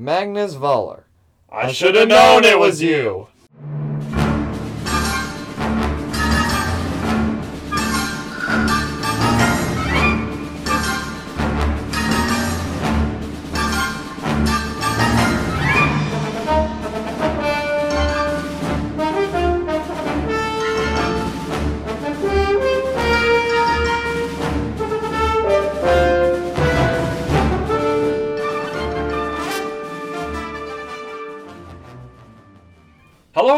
Magnus Voller. I should have known it was you.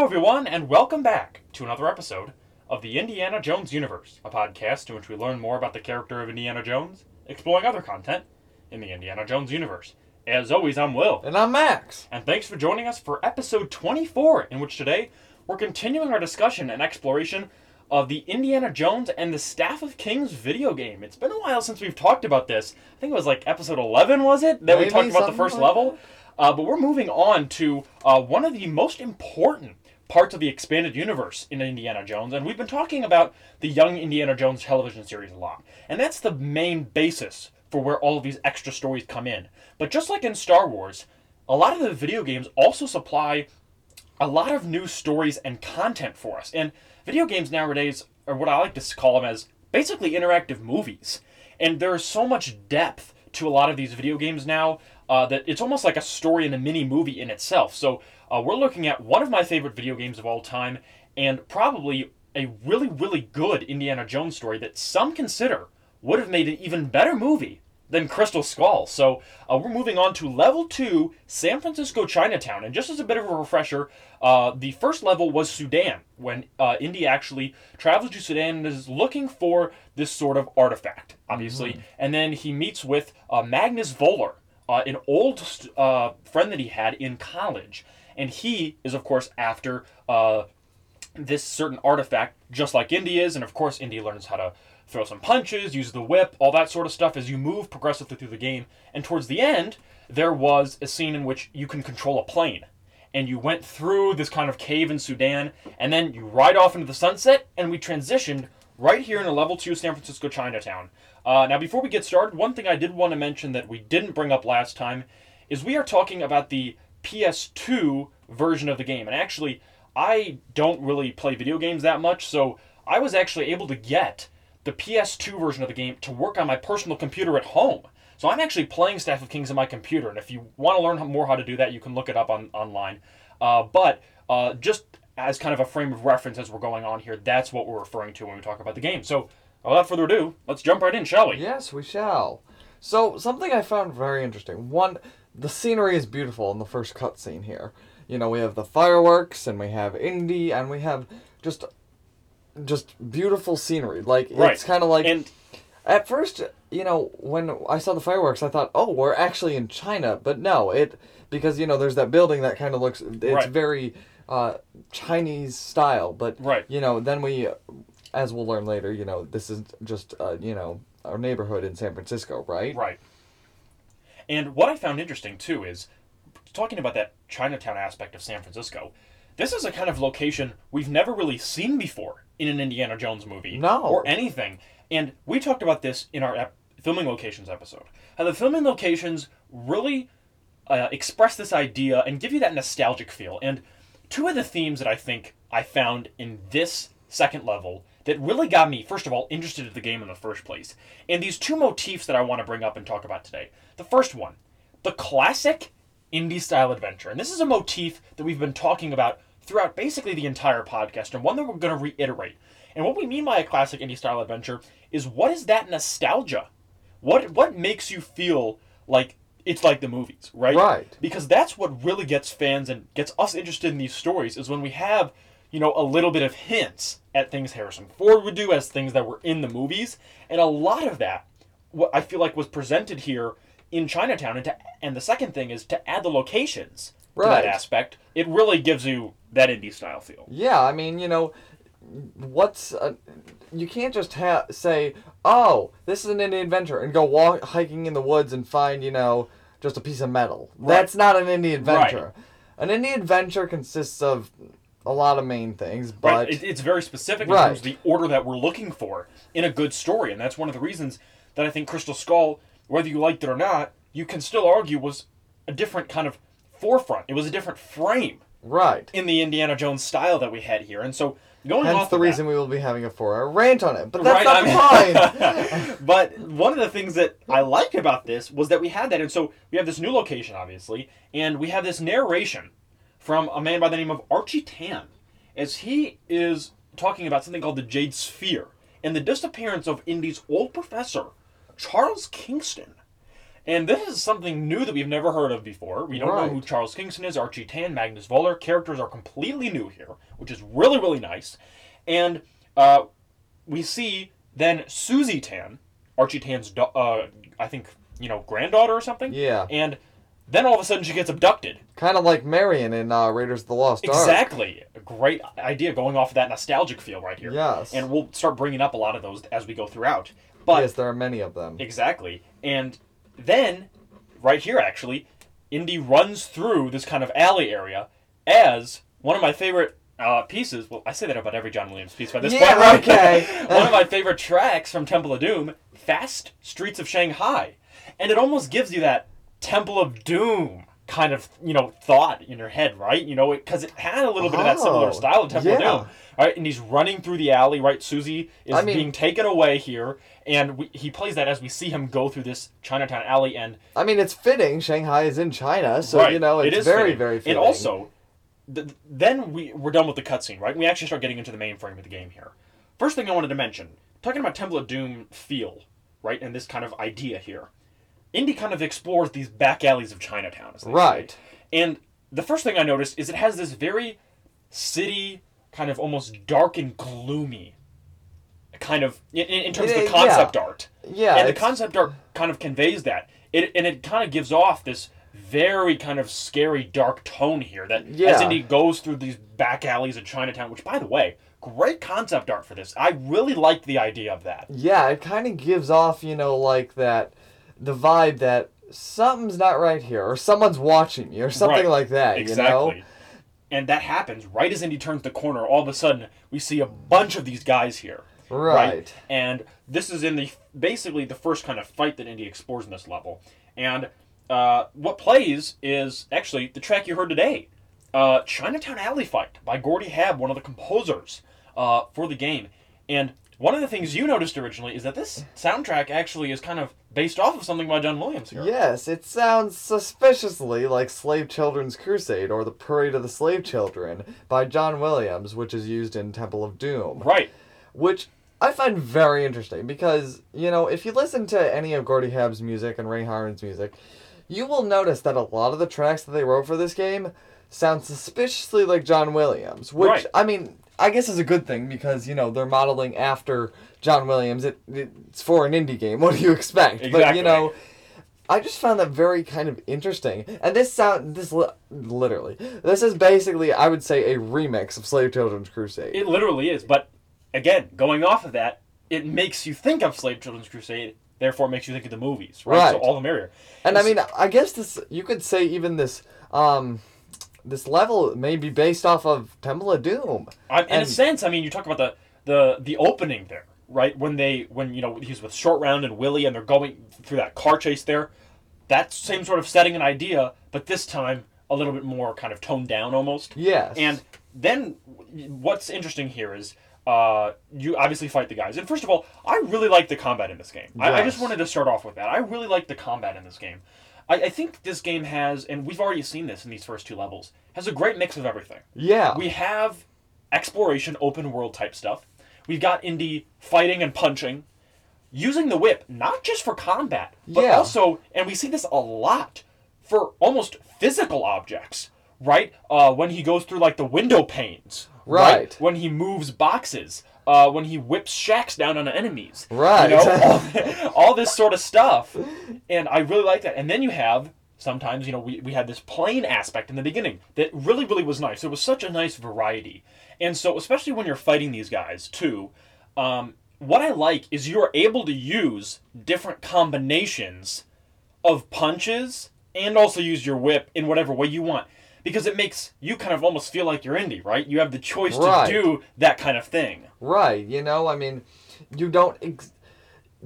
Hello, everyone, and welcome back to another episode of the Indiana Jones Universe, a podcast in which we learn more about the character of Indiana Jones, exploring other content in the Indiana Jones universe. As always, I'm Will, And I'm Max. and thanks for joining us for episode 24, in which today we're continuing our discussion and exploration of the Indiana Jones and the Staff of Kings video game. It's been a while since we've talked about this. I think it was like episode 11, was it? That we talked about the first like level. Uh, but we're moving on to uh, one of the most important parts of the expanded universe in Indiana Jones, and we've been talking about the Young Indiana Jones television series a lot. And that's the main basis for where all of these extra stories come in. But just like in Star Wars, a lot of the video games also supply a lot of new stories and content for us. And video games nowadays are what I like to call them as basically interactive movies. And there's so much depth to a lot of these video games now uh, that it's almost like a story in a mini movie in itself. So uh, we're looking at one of my favorite video games of all time, and probably a really, really good Indiana Jones story that some consider would have made an even better movie than Crystal Skull. So uh, we're moving on to level two, San Francisco Chinatown. And just as a bit of a refresher, uh, the first level was Sudan, when uh, Indy actually travels to Sudan and is looking for this sort of artifact, obviously. And then he meets with uh, Magnus Voller, uh, an old uh, friend that he had in college. And he is, of course, after uh, this certain artifact, just like Indy is, and of course, Indy learns how to throw some punches, use the whip, all that sort of stuff as you move progressively through the game. And towards the end, there was a scene in which you can control a plane. And you went through this kind of cave in Sudan, and then you ride off into the sunset, and we transitioned right here in a level 2 San Francisco Chinatown. Uh, now, before we get started, one thing I did want to mention that we didn't bring up last time is we are talking about the PS2 version of the game. And actually, I don't really play video games that much, so I was actually able to get the PS2 version of the game to work on my personal computer at home. So I'm actually playing Staff of Kings on my computer, and if you want to learn more how to do that, you can look it up on online. Uh, but uh, just as kind of a frame of reference as we're going on here, that's what we're referring to when we talk about the game. So without further ado, let's jump right in, shall we? Yes, we shall. So, something I found very interesting. One, the scenery is beautiful in the first cutscene here. You know, we have the fireworks, and we have Indy, and we have just just beautiful scenery. Like, Right. it's kind of like. And At first, you know, when I saw the fireworks, I thought, "Oh, we're actually in China." But no, it because you know there's that building that kind of looks it's Right. very uh, Chinese style. But Right. you know, then we, as we'll learn later, you know, this is just uh, you know our neighborhood in San Francisco, right? Right. And what I found interesting too is talking about that Chinatown aspect of San Francisco. This is a kind of location we've never really seen before in an Indiana Jones movie No. or anything. And we talked about this in our ep- filming locations episode. How the filming locations really uh, express this idea and give you that nostalgic feel. And two of the themes that I think I found in this second level that really got me, first of all, interested in the game in the first place. And these two motifs that I want to bring up and talk about today. The first one, the classic Indy style adventure. And this is a motif that we've been talking about throughout basically the entire podcast, and one that we're going to reiterate. And what we mean by a classic Indy style adventure is what is that nostalgia? What what makes you feel like it's like the movies, right? Right. Because that's what really gets fans and gets us interested in these stories is when we have, you know, a little bit of hints at things Harrison Ford would do as things that were in the movies, and a lot of that what I feel like was presented here in Chinatown. And to, and the second thing is to add the locations to that aspect. It really gives you that Indy style feel. Yeah, I mean, you know, what's uh, you can't just ha- say, "Oh, this is an Indy adventure," and go walk hiking in the woods and find, you know, just a piece of metal. That's not an Indy adventure. An Indy adventure consists of a lot of main things, but right. It, it's very specific in Right. terms of the order that we're looking for in a good story, and that's one of the reasons that I think Crystal Skull, whether you liked it or not, you can still argue was a different kind of forefront. It was a different frame Right. in the Indiana Jones style that we had here. And so going Hence off the of that- reason we will be having a four-hour rant on it. But that's right, not I mean- but one of the things that I like about this was that we had that, and so we have this new location, obviously, and we have this narration from a man by the name of Archie Tan, as he is talking about something called the Jade Sphere and the disappearance of Indy's old professor, Charles Kingston. And this is something new that we've never heard of before. We don't know who Charles Kingston is, Archie Tan, Magnus Voller. Characters are completely new here, which is really, really nice. And uh, we see then Susie Tan, Archie Tan's, da- uh, I think, you know, granddaughter or something. Yeah. And then all of a sudden she gets abducted. kind of like Marion in uh, Raiders of the Lost Ark. Exactly. A great idea going off of that nostalgic feel right here. Yes. And we'll start bringing up a lot of those as we go throughout. But yes, there are many of them. Exactly. And then, right here actually, Indy runs through this kind of alley area as one of my favorite uh, pieces. Well, I say that about every John Williams piece by this Yeah, point, right? okay. one of my favorite tracks from Temple of Doom, Fast Streets of Shanghai. And it almost gives you that Temple of Doom kind of, you know, thought in your head, right? You know, because it, had a little bit of that similar Oh, style of Temple yeah. of Doom. Right, and he's running through the alley. Right, Susie is I mean- being taken away here, and we, he plays that as we see him go through this Chinatown alley. And I mean, it's fitting. Shanghai is in China, so right, you know it it's very, fitting. very fitting. And also, th- then we we're done with the cutscene, right? We actually start getting into the main frame of the game here. First thing I wanted to mention, talking about Temple of Doom feel, right, and this kind of idea here. Indy kind of explores these back alleys of Chinatown, as they say. Right. And the first thing I noticed is it has this very city, kind of almost dark and gloomy, kind of in, in terms of the concept yeah. art. yeah, and the concept art kind of conveys that. It and it kind of gives off this very kind of scary, dark tone here. That as Yeah. Indy goes through these back alleys of Chinatown, which by the way, great concept art for this. I really liked the idea of that. Yeah, it kind of gives off, you know, like that, the vibe that something's not right here, or someone's watching me, or something Right. like that. Exactly. You know? And that happens right as Indy turns the corner. All of a sudden, we see a bunch of these guys here. Right. And this is in the basically the first kind of fight that Indy explores in this level. And uh, what plays is actually the track you heard today, uh, Chinatown Alley Fight by Gordy Haab, one of the composers uh, for the game. And one of the things you noticed originally is that this soundtrack actually is kind of based off of something by John Williams here. Yes, it sounds suspiciously like Slave Children's Crusade or The Parade of the Slave Children by John Williams, which is used in Temple of Doom. Right. Which I find very interesting because, you know, if you listen to any of Gordy Haab's music and Ray Harmon's music, you will notice that a lot of the tracks that they wrote for this game sound suspiciously like John Williams, which, Right. I mean, I guess is a good thing because, you know, they're modeling after John Williams. It, it's for an Indy game. What do you expect? But, you know, I just found that very kind of interesting. And this sound, this li- literally, this is basically, I would say, a remix of Slave Children's Crusade. It literally is. But again, going off of that, it makes you think of Slave Children's Crusade. Therefore, it makes you think of the movies. Right. So all the merrier. And I mean, I guess this you could say even this um this level may be based off of Temple of Doom. I, in a sense, I mean, you talk about the the the opening there, right? When they when you know he's with Short Round and Willie, and they're going through that car chase there. That same sort of setting and idea, but this time a little bit more kind of toned down almost. Yes. And then what's interesting here is uh, you obviously fight the guys. And first of all, I really like the combat in this game. I, I just wanted to start off with that. I really like the combat in this game. I, I think this game has, and we've already seen this in these first two levels, has a great mix of everything. yeah. We have exploration, open world type stuff. We've got Indy fighting and punching, using the whip not just for combat, but Yeah. also, and we see this a lot for almost physical objects. Right uh, when he goes through like the window panes, Right. When he moves boxes, uh, when he whips shacks down on enemies, Right. You know, all, all this sort of stuff, and I really like that. And then you have sometimes you know we, we had this plane aspect in the beginning that really really was nice. It was such a nice variety, and so especially when you're fighting these guys too, um, what I like is you're able to use different combinations of punches and also use your whip in whatever way you want. Because it makes you kind of almost feel like you're Indy, right? You have the choice Right. to do that kind of thing. right. You know, I mean, you don't. Ex-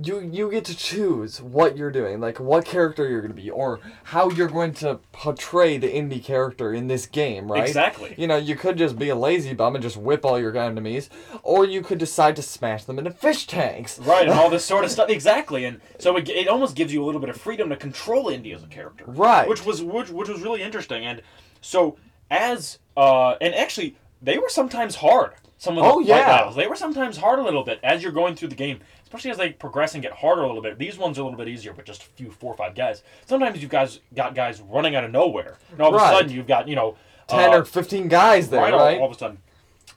you you get to choose what you're doing, like what character you're going to be, or how you're going to portray the Indy character in this game, right? Exactly. You know, you could just be a lazy bum and just whip all your enemies, or you could decide to smash them into fish tanks. Right, and all this sort of stuff. Exactly, and so it, it almost gives you a little bit of freedom to control Indy as a character. Right. Which was which, which was really interesting, and so as uh, and actually they were sometimes hard. Some of the Oh, fight yeah. battles. they were sometimes hard a little bit as you're going through the game, especially as they progress and get harder a little bit. These ones are a little bit easier, but just a few four or five guys. Sometimes you've guys got guys running out of nowhere, and all of a sudden you've got you know 10 uh, or 15 guys there, right, right? all, all of a sudden.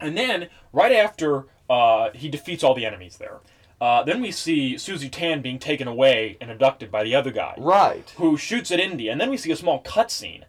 And then right after uh, he defeats all the enemies there, uh, then we see Susie Tan being taken away and abducted by the other guy, Right. who shoots at Indy. And then we see a small cutscene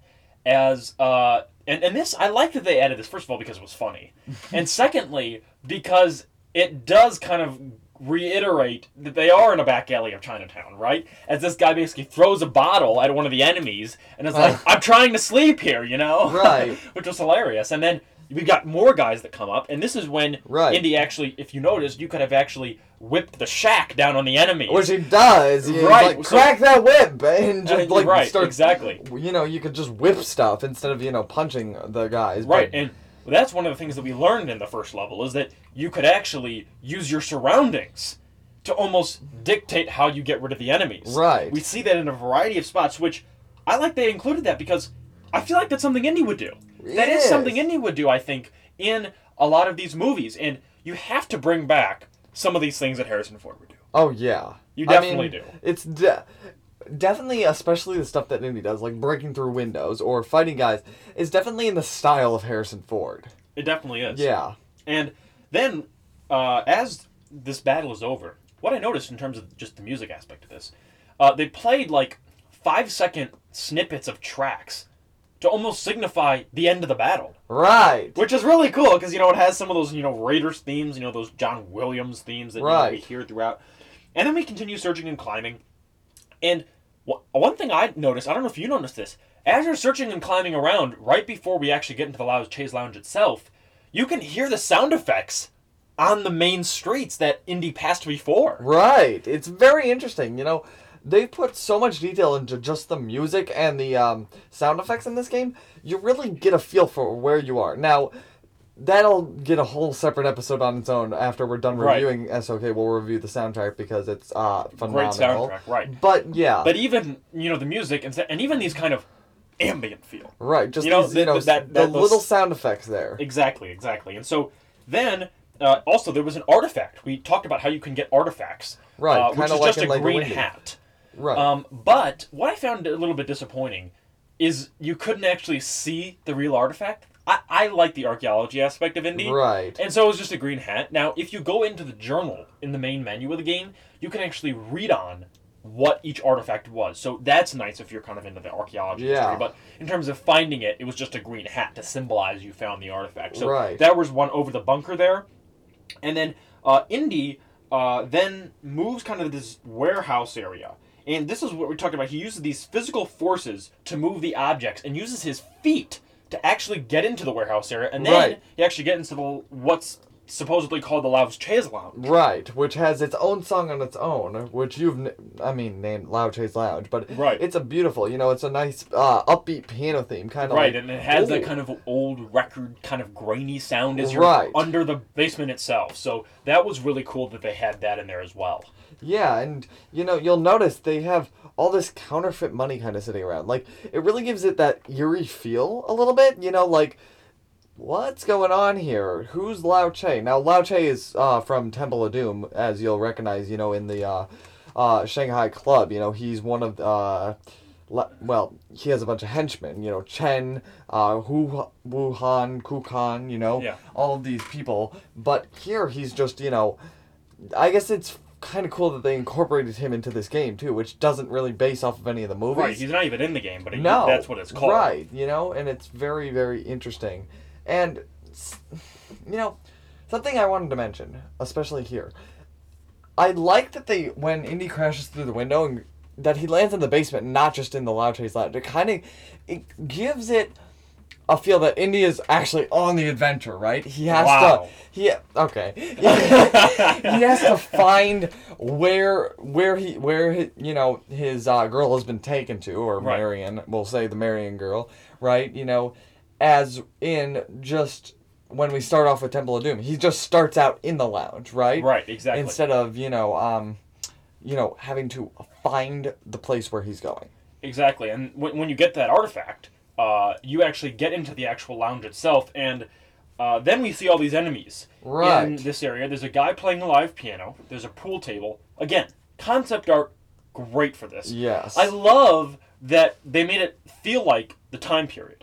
as uh, and and this I like that they added this first of all because it was funny, and secondly because it does kind of reiterate that they are in a back alley of Chinatown, right? As this guy basically throws a bottle at one of the enemies and is like, "I'm trying to sleep here," you know, Right. which was hilarious. And then we got more guys that come up, and this is when Right. Indy actually, if you noticed, you could have actually whipped the shack down on the enemy, Which he does. He's Right, like, so- crack that whip and just Uh, like right, start. exactly. You know, you could just whip stuff instead of you know punching the guys. but- Right, and that's one of the things that we learned in the first level is that you could actually use your surroundings to almost dictate how you get rid of the enemies. Right. We see that in a variety of spots, which I like they included that because I feel like that's something Indy would do. That is is. something Indy would do, I think, in a lot of these movies, and you have to bring back some of these things that Harrison Ford would do. Oh yeah. You I definitely mean, do. It's de- definitely, especially the stuff that Indy does, like breaking through windows or fighting guys, is definitely in the style of Harrison Ford. It definitely is. Yeah. And then, uh, as this battle is over, what I noticed in terms of just the music aspect of this, uh, they played like five second snippets of tracks to almost signify the end of the battle, Right. which is really cool because you know it has some of those you know Raiders themes, you know those John Williams themes that you know, we hear throughout, and then we continue searching and climbing, and wh- one thing I noticed, I don't know if you noticed this, as you're searching and climbing around, right before we actually get into the Lao Che's Lounge itself, you can hear the sound effects on the main streets that Indy passed before. Right. It's very interesting. You know, they put so much detail into just the music and the um, sound effects in this game. You really get a feel for where you are. Now, that'll get a whole separate episode on its own after we're done Right. reviewing SOK. We'll review the soundtrack because it's uh, phenomenal. Great soundtrack, right? But yeah, But even you know the music and and even these kind of ambient feel. right. Just you know, these, the- you know, that- the those- little sound effects there. Exactly, exactly. And so then uh, also there was an artifact. We talked about how you can get artifacts, Right, Uh, which is like just a green hat. Right. Um, but what I found a little bit disappointing is you couldn't actually see the real artifact. I, I like the archaeology aspect of Indy. right. And so it was just a green hat. Now, if you go into the journal in the main menu of the game, you can actually read on what each artifact was. So that's nice if you're kind of into the archaeology Yeah. history. But in terms of finding it, it was just a green hat to symbolize you found the artifact. So Right. that was one over the bunker there. And then uh, Indy uh, then moves kind of this warehouse area. And this is what we're talking about. He uses these physical forces to move the objects and uses his feet to actually get into the warehouse area. And then Right. he actually gets into the, what's supposedly called the Lao Che's Lounge. Right, which has its own song on its own, which you've, I mean, named Lao Che's Lounge, but Right. it's a beautiful, you know, it's a nice uh, upbeat piano theme, kind of Right, like, and it has that kind of old record, kind of grainy sound as you're Right. under the basement itself. So that was really cool that they had that in there as well. Yeah, and you know, you'll notice they have all this counterfeit money kind of sitting around. Like, it really gives it that eerie feel a little bit, you know, like, what's going on here? Who's Lao Che? Now, Lao Che is uh, from Temple of Doom, as you'll recognize, you know, in the uh, uh, Shanghai Club. You know, he's one of, uh, le- well, he has a bunch of henchmen, you know, Chen, uh, Hu, Wu Han, Kukan, you know, Yeah. all of these people. But here he's just, you know, I guess it's kind of cool that they incorporated him into this game too, which doesn't really base off of any of the movies. Right, he's not even in the game, but he, no, that's what it's called. Right, you know, and it's very very interesting, and you know, something I wanted to mention, especially here. I like that they when Indy crashes through the window and that he lands in the basement, not just in the Lao Che's Lounge. It kind of it gives it a feel that Indy's actually on the adventure, right? He has Wow. to. He okay. he has to find where where he where he, you know his uh, girl has been taken to, or Right. Marion. We'll say the Marion girl, right? You know, as in just when we start off with Temple of Doom, he just starts out in the lounge, right? Right, exactly. Instead of you know um, you know having to find the place where he's going. Exactly, and when, when you get that artifact, uh, you actually get into the actual lounge itself, and uh, then we see all these enemies in this area. There's a guy playing a live piano. There's a pool table. Again, concept art, great for this. Yes. I love that they made it feel like the time period,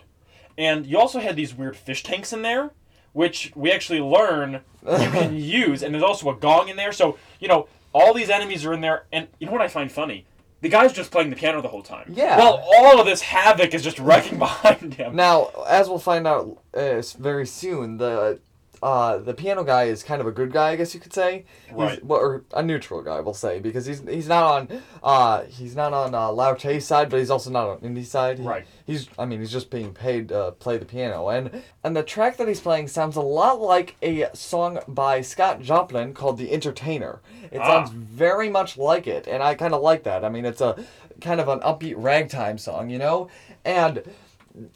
and you also had these weird fish tanks in there, which we actually learn you can use, and there's also a gong in there. So you know all these enemies are in there, and you know what I find funny? The guy's just playing the piano the whole time. Yeah. Well, all of this havoc is just wrecking behind him. Now, as we'll find out uh, very soon, the uh, the piano guy is kind of a good guy, I guess you could say. He's- well, or a neutral guy, we'll say, because he's he's not on uh, he's not on uh, side, but he's also not on Indy's side. He- Right. He's I mean he's just being paid to play the piano, and and the track that he's playing sounds a lot like a song by Scott Joplin called "The Entertainer." It Ah. sounds very much like it, and I kind of like that. I mean, it's a kind of an upbeat ragtime song, you know, and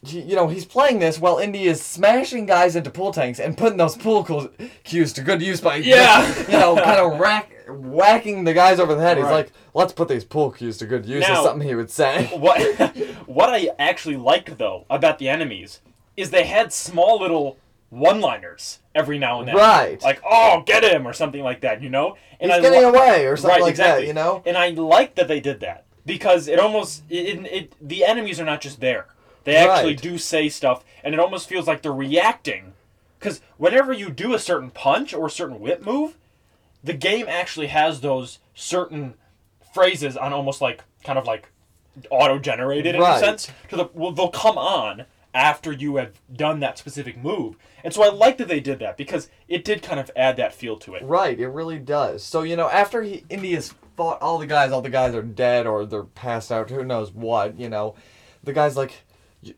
you know, he's playing this while Indy is smashing guys into pool tanks and putting those pool cues to good use by, Yeah. you know, kind of rack, whacking the guys over the head. He's like, let's put these pool cues to good use, Now- is something he would say. what what I actually liked though about the enemies is they had small little one-liners every now and then. Right. Like, oh, get him or something like that, you know? And He's I getting li- away or something right, like exactly. that, you know? And I like that they did that because it almost it, it, it the enemies are not just there. They actually do say stuff, and it almost feels like they're reacting. Because whenever you do a certain punch or a certain whip move, the game actually has those certain phrases on almost like kind of like auto-generated in a sense. To the well, they'll come on after you have done that specific move, and so I like that they did that because it did kind of add that feel to it. Right, it really does. So, you know, after he Indy has fought all the guys, all the guys are dead or they're passed out, who knows what, you know, the guy's like, "Y-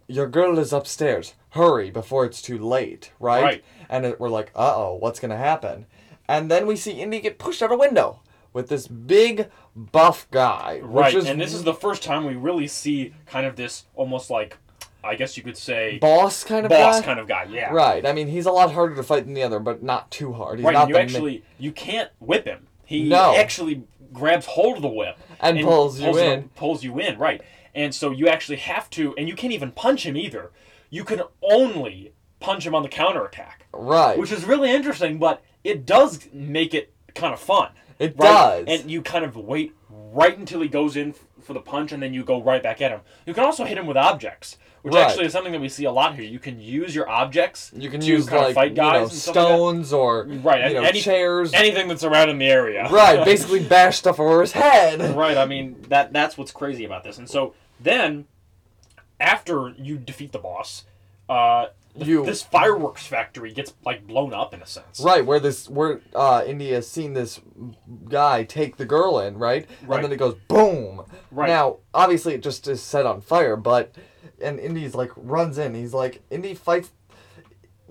your girl is upstairs. Hurry before it's too late, right? Right. And it, we're like, uh oh, what's going to happen? And then we see Indy get pushed out a window with this big buff guy. Right, Which is and this is the first time we really see kind of this almost like, I guess you could say, boss kind of boss guy. kind of guy. Yeah. Right. I mean, he's a lot harder to fight than the other, but not too hard. He's Right. not And you actually you can't whip him. He No. actually grabs hold of the whip And pulls you it- in. Pulls you in. Right. And so you actually have to, and you can't even punch him either. You can only punch him on the counterattack, right. which is really interesting. But it does make it kind of fun. It right? does. And you kind of wait right until he goes in for the punch, and then you go right back at him. You can also hit him with objects, which Right. actually is something that we see a lot here. You can use your objects. You can to use kind like of fight guys you know stuff like stones or Right, you know any- chairs. anything that's around in the area. right, basically bash stuff over his head. right. I mean that that's what's crazy about this. And so then, after you defeat the boss, uh, th- You- this fireworks factory gets like blown up in a sense. Right, where this where uh Indy's seen this guy take the girl in, right? Right. And then it goes boom. Right. Now, obviously it just is set on fire, but and Indy's like runs in. He's like Indy fights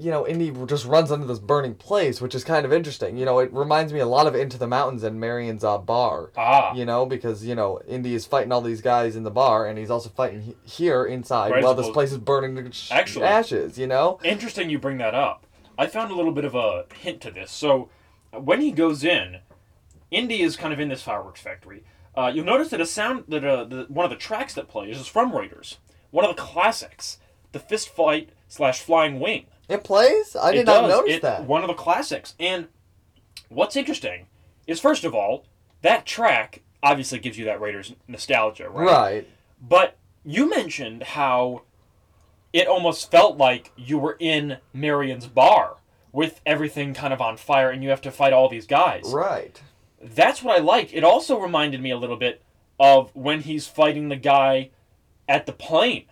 you know, Indy just runs into this burning place, which is kind of interesting. You know, it reminds me a lot of Into the Mountains and Marion's uh, bar. Ah. You know, because you know Indy is fighting all these guys in the bar, and he's also fighting he- here inside Right, while this place is burning to sh- Actually- ashes. You know, Interesting you bring that up. I found a little bit of a hint to this. So, when he goes in, Indy is kind of in this fireworks factory. Uh, you'll notice that a sound that uh, the, one of the tracks that plays is from Raiders, one of the classics, the fist fight slash flying wing. It plays. I did not notice It- that. One of the classics. And what's interesting is, first of all, that track obviously gives you that Raiders nostalgia, right? Right. But you mentioned how it almost felt like you were in Marion's bar with everything kind of on fire and you have to fight all these guys. Right. That's what I like. It also reminded me a little bit of when he's fighting the guy at the plane.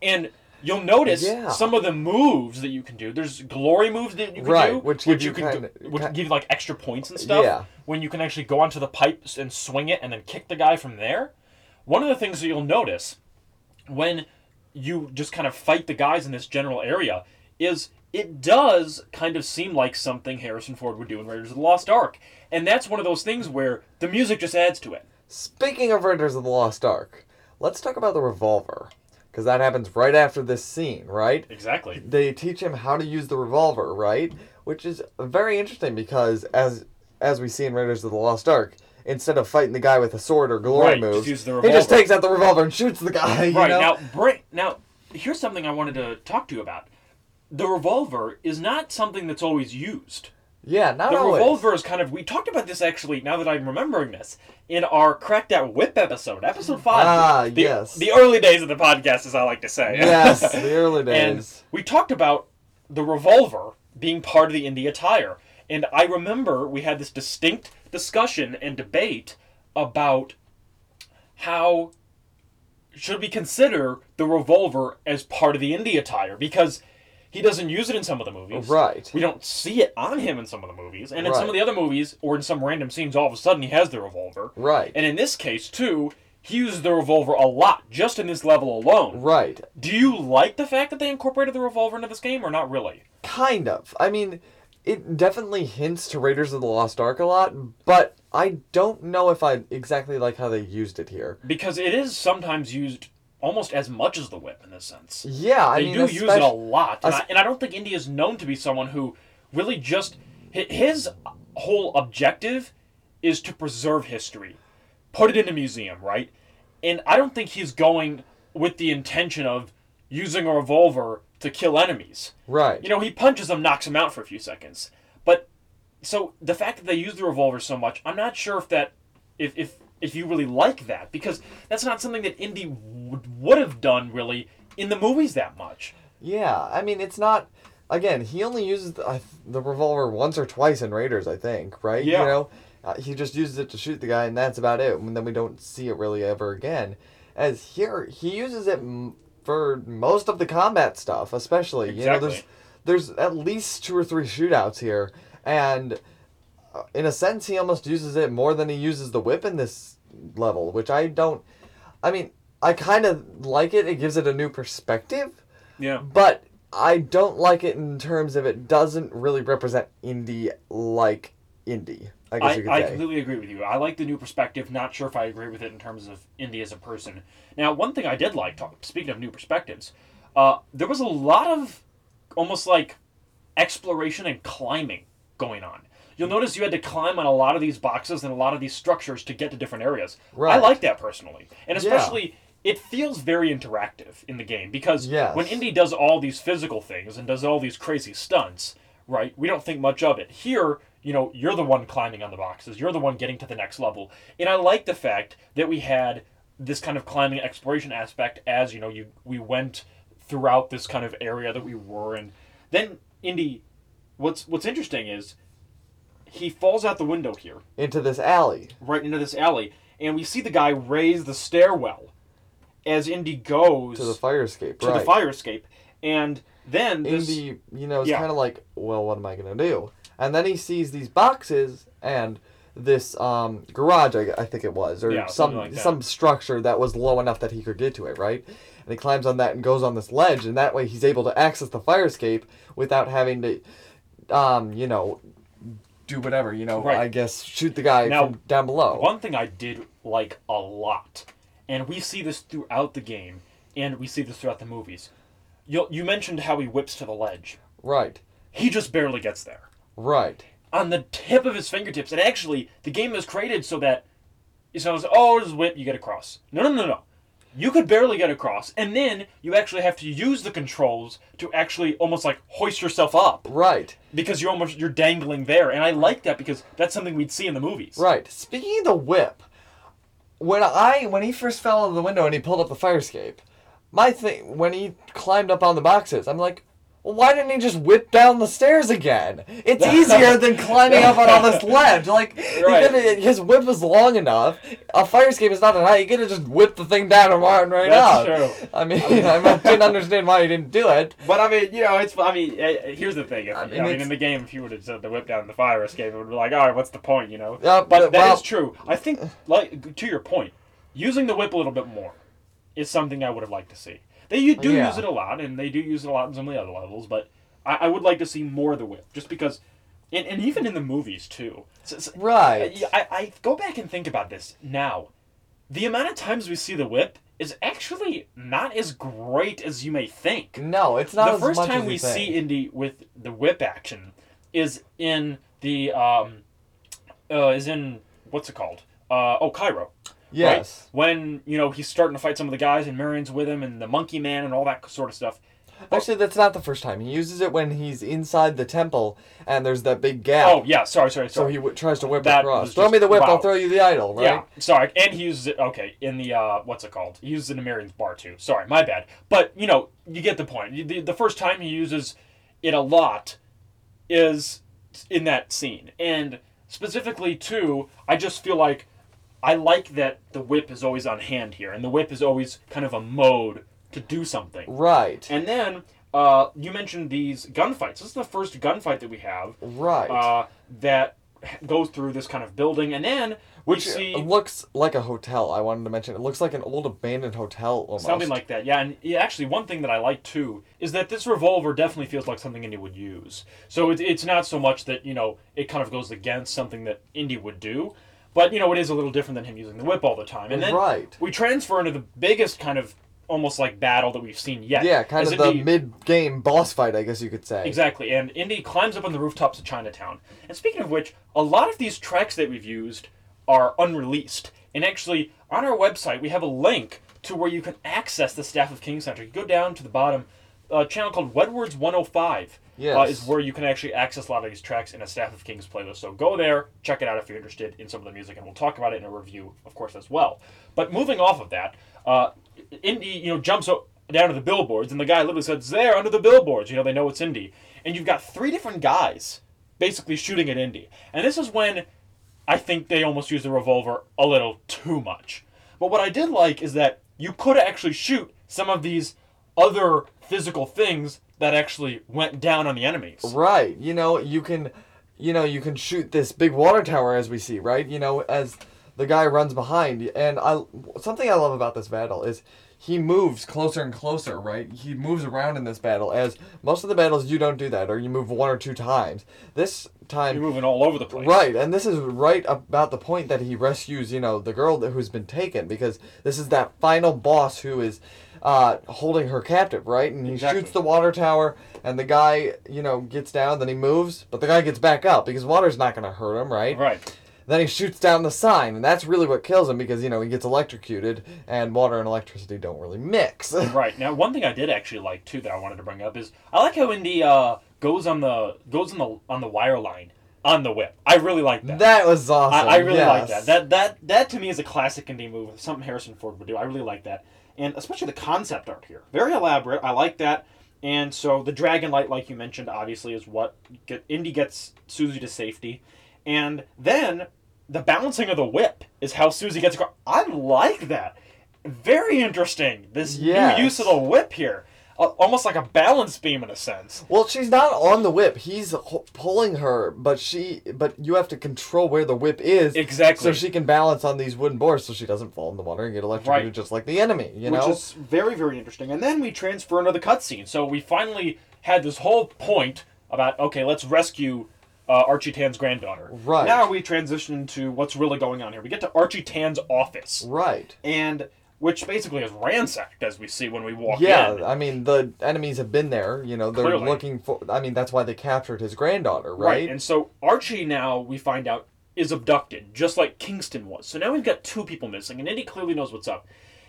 And you'll notice Yeah. some of the moves that you can do. There's glory moves that you can Right, do, which give you can kinda- go- which ki- give you like extra points and stuff. Yeah. When you can actually go onto the pipes and swing it and then kick the guy from there. One of the things that you'll notice when you just kind of fight the guys in this general area is it does kind of seem like something Harrison Ford would do in Raiders of the Lost Ark. And that's one of those things where the music just adds to it. Speaking of Raiders of the Lost Ark, let's talk about the revolver. Because that happens right after this scene, right? Exactly. They teach him how to use the revolver, right? Which is very interesting because as as we see in Raiders of the Lost Ark, instead of fighting the guy with a sword or glory Right, moves, the he just takes out the revolver and shoots the guy. You right know? now, bring now. Here's something I wanted to talk to you about. The revolver is not something that's always used. Yeah, not The always. revolver is kind of. We talked about this actually. Now that I'm remembering this, in our cracked out whip episode, episode five. Ah, the, yes. The early days of the podcast, as I like to say. Yes, the early days. and we talked about the revolver being part of the Indy attire. And I remember we had this distinct discussion and debate about how should we consider the revolver as part of the Indy attire because he doesn't use it in some of the movies. Right. We don't see it on him in some of the movies. And in some of the other movies, or in some random scenes, all of a sudden he has the revolver. Right. And in this case, too, he uses the revolver a lot, just in this level alone. Right. Do you like the fact that they incorporated the revolver into this game, or not really? Kind of. I mean, it definitely hints to Raiders of the Lost Ark a lot, but I don't know if I exactly like how they used it here. Because it is sometimes used almost as much as the whip in this sense. Yeah, I They mean, do use it a lot, and, I, and I don't think India is known to be someone who really just his whole objective is to preserve history, put it in a museum, right? And I don't think he's going with the intention of using a revolver to kill enemies. Right. You know, he punches them, knocks them out for a few seconds. But so the fact that they use the revolver so much, I'm not sure if that if if if you really like that because that's not something that Indy would, would have done really in the movies that much. Yeah, I mean, it's not. Again, he only uses the, uh, the revolver once or twice in Raiders, I think, right? Yeah. You know, uh, he just uses it to shoot the guy, and that's about it. And then we don't see it really ever again. As here, he uses it m- for most of the combat stuff, especially. You know, there's Exactly. there's at least two or three shootouts here, and in a sense, he almost uses it more than he uses the whip in this level, which I don't. I mean, I kind of like it. It gives it a new perspective Yeah. but I don't like it in terms of it doesn't really represent Indy like Indy. I guess I, you could I say. completely agree with you. I like the new perspective. Not sure if I agree with it in terms of Indy as a person. Now, one thing I did like, talk, speaking of new perspectives, uh, there was a lot of almost like exploration and climbing going on. You'll notice you had to climb on a lot of these boxes and a lot of these structures to get to different areas. I like that personally, and Yeah. especially it feels very interactive in the game because Yes. when Indy does all these physical things and does all these crazy stunts, right? We don't think much of it. Here, you know, you're the one climbing on the boxes. You're the one getting to the next level. And I like the fact that we had this kind of climbing exploration aspect as, you know, you we went throughout this kind of area that we were in. Then Indy what's what's interesting is he falls out the window here, Into this alley. right into this alley, and we see the guy raise the stairwell as Indy goes To the fire escape, to right. the fire escape. And then this, Indy, you know, is Yeah. kind of like, well, what am I going to do? And then he sees these boxes and this um, garage, I, I think it was, or Yeah, some like some structure that was low enough that he could get to it, right? And he climbs on that and goes on this ledge, and that way he's able to access the fire escape without having to, um, you know, do whatever, you know, Right. I guess shoot the guy Now, from down below. One thing I did like a lot, and we see this throughout the game, and we see this throughout the movies. You, you mentioned how he whips to the ledge. Right, He just barely gets there. right, On the tip of his fingertips. And actually, the game is created so that it's not oh, just whip, you get across. No, no, no, no. You could barely get across. And then you actually have to use the controls to actually almost like hoist yourself up. right, Because you're almost you're dangling there. And I like that because that's something we'd see in the movies. right. Speaking of the whip, when I when he first fell out of the window and he pulled up the fire escape, my thing when he climbed up on the boxes, I'm like, well, why didn't he just whip down the stairs again? It's easier than climbing up on all this ledge. Like, Right. his whip was long enough. A fire escape is not that high. He could have just whipped the thing down and run right That's out. true. I mean, I didn't understand why he didn't do it. But I mean, you know, it's. I mean, uh, here's the thing. If, I I mean, mean, in the game, if you would have said the whip down the fire escape, it would be like, all right, what's the point, you know? Yeah, but but- that is well- true. I think, like to your point, using the whip a little bit more is something I would have liked to see. They u- do Yeah. use it a lot, and they do use it a lot in some of the other levels. But I, I would like to see more of the whip, just because, and, and even in the movies too. So- so- Right. I, I go back and think about this now. The amount of times we see the whip is actually not as great as you may think. No, it's not the as first time we think. see Indy with the whip action is in the um, uh, is in what's it called? Uh, oh, Cairo. Yes. Right? When you know he's starting to fight some of the guys and Marion's with him and the Monkey Man and all that sort of stuff. Actually, that's not the first time. He uses it when he's inside the temple and there's that big gap. Oh yeah, sorry, sorry, sorry. So he w- tries to whip That across. Throw just- me the whip, I'll throw you the idol, right? Yeah, sorry, and he uses it. Okay, in the uh, what's it called? He uses it in Marion's bar too. Sorry, my bad. But you know, you get the point. The, the first time he uses it a lot is in that scene, and specifically too, I just feel like I like that the whip is always on hand here, and the whip is always kind of a mode to do something. Right. And then uh, you mentioned these gunfights. This is the first gunfight that we have right. uh, that goes through this kind of building, and then Which see looks like a hotel. I wanted to mention. It looks like an old abandoned hotel almost. something like that. Yeah, and yeah, actually, one thing that I like too is that this revolver definitely feels like something Indy would use. So it's it's not so much that you know it kind of goes against something that Indy would do, but you know it is a little different than him using the whip all the time. And then Right. we transfer into the biggest kind of almost like battle that we've seen yet. Yeah, kind as of the mid-game boss fight, I guess you could say. Exactly, and Indy climbs up on the rooftops of Chinatown. And speaking of which, a lot of these tracks that we've used are unreleased. And actually, on our website, we have a link to where you can access the Staff of King Center. You go down to the bottom, a channel called Wedwards 105 uh, is where you can actually access a lot of these tracks in a Staff of Kings playlist. So go there, check it out if you're interested in some of the music, and we'll talk about it in a review, of course, as well. But moving off of that, uh, Indy, you know, jumps down to the billboards, and the guy literally says, "There, under the billboards." You know, they know it's Indy, and you've got three different guys basically shooting at Indy, and this is when I think they almost use the revolver a little too much. But what I did like is that you could actually shoot some of these other physical things that actually went down on the enemies. Right. You know, you can, you know, you can shoot this big water tower as we see, right? You know, as the guy runs behind, and I something I love about this battle is he moves closer and closer, right? He moves around in this battle. As most of the battles, you don't do that, or you move one or two times. This time, You're moving all over the place. Right, and this is right about the point that he rescues, you know, the girl that, who's been taken, because this is that final boss who is uh, holding her captive, right? And he Exactly. shoots the water tower, and the guy, you know, gets down, then he moves, but the guy gets back up because water's not going to hurt him, right? Right. Then he shoots down the sign, and that's really what kills him because, you know, he gets electrocuted, and water and electricity don't really mix. Right. Now, one thing I did actually like too that I wanted to bring up is I like how Indy uh, goes on the goes on the on the wire line on the whip. I really like that. that was awesome. I, I really like that. That that that to me is a classic Indy move. Something Harrison Ford would do. I really like that, and especially the concept art here. Very elaborate. I like that. And so the dragon light, like you mentioned, obviously is what get, Indy gets Susie to safety, and then the balancing of the whip is how Susie gets across. I like that. Very interesting. This Yes. new use of the whip here, almost like a balance beam in a sense. Well, she's not on the whip. He's pulling her, but she, but you have to control where the whip is, Exactly. so she can balance on these wooden boards, so she doesn't fall in the water and get electrocuted, Right. just like the enemy. You which know, which is very very interesting. And then we transfer into the cutscene. So we finally had this whole point about okay, let's rescue uh, Archie Tan's granddaughter. Right. now we transition to what's really going on here. We get to Archie Tan's office, right? and which basically is ransacked as we see when we walk Yeah, in. Yeah, I mean the enemies have been there. You know, they're Clearly. looking for. I mean, that's why they captured his granddaughter, Right. right? And so Archie now we find out is abducted, just like Kingston was. So now we've got two people missing, and Indy clearly knows what's up.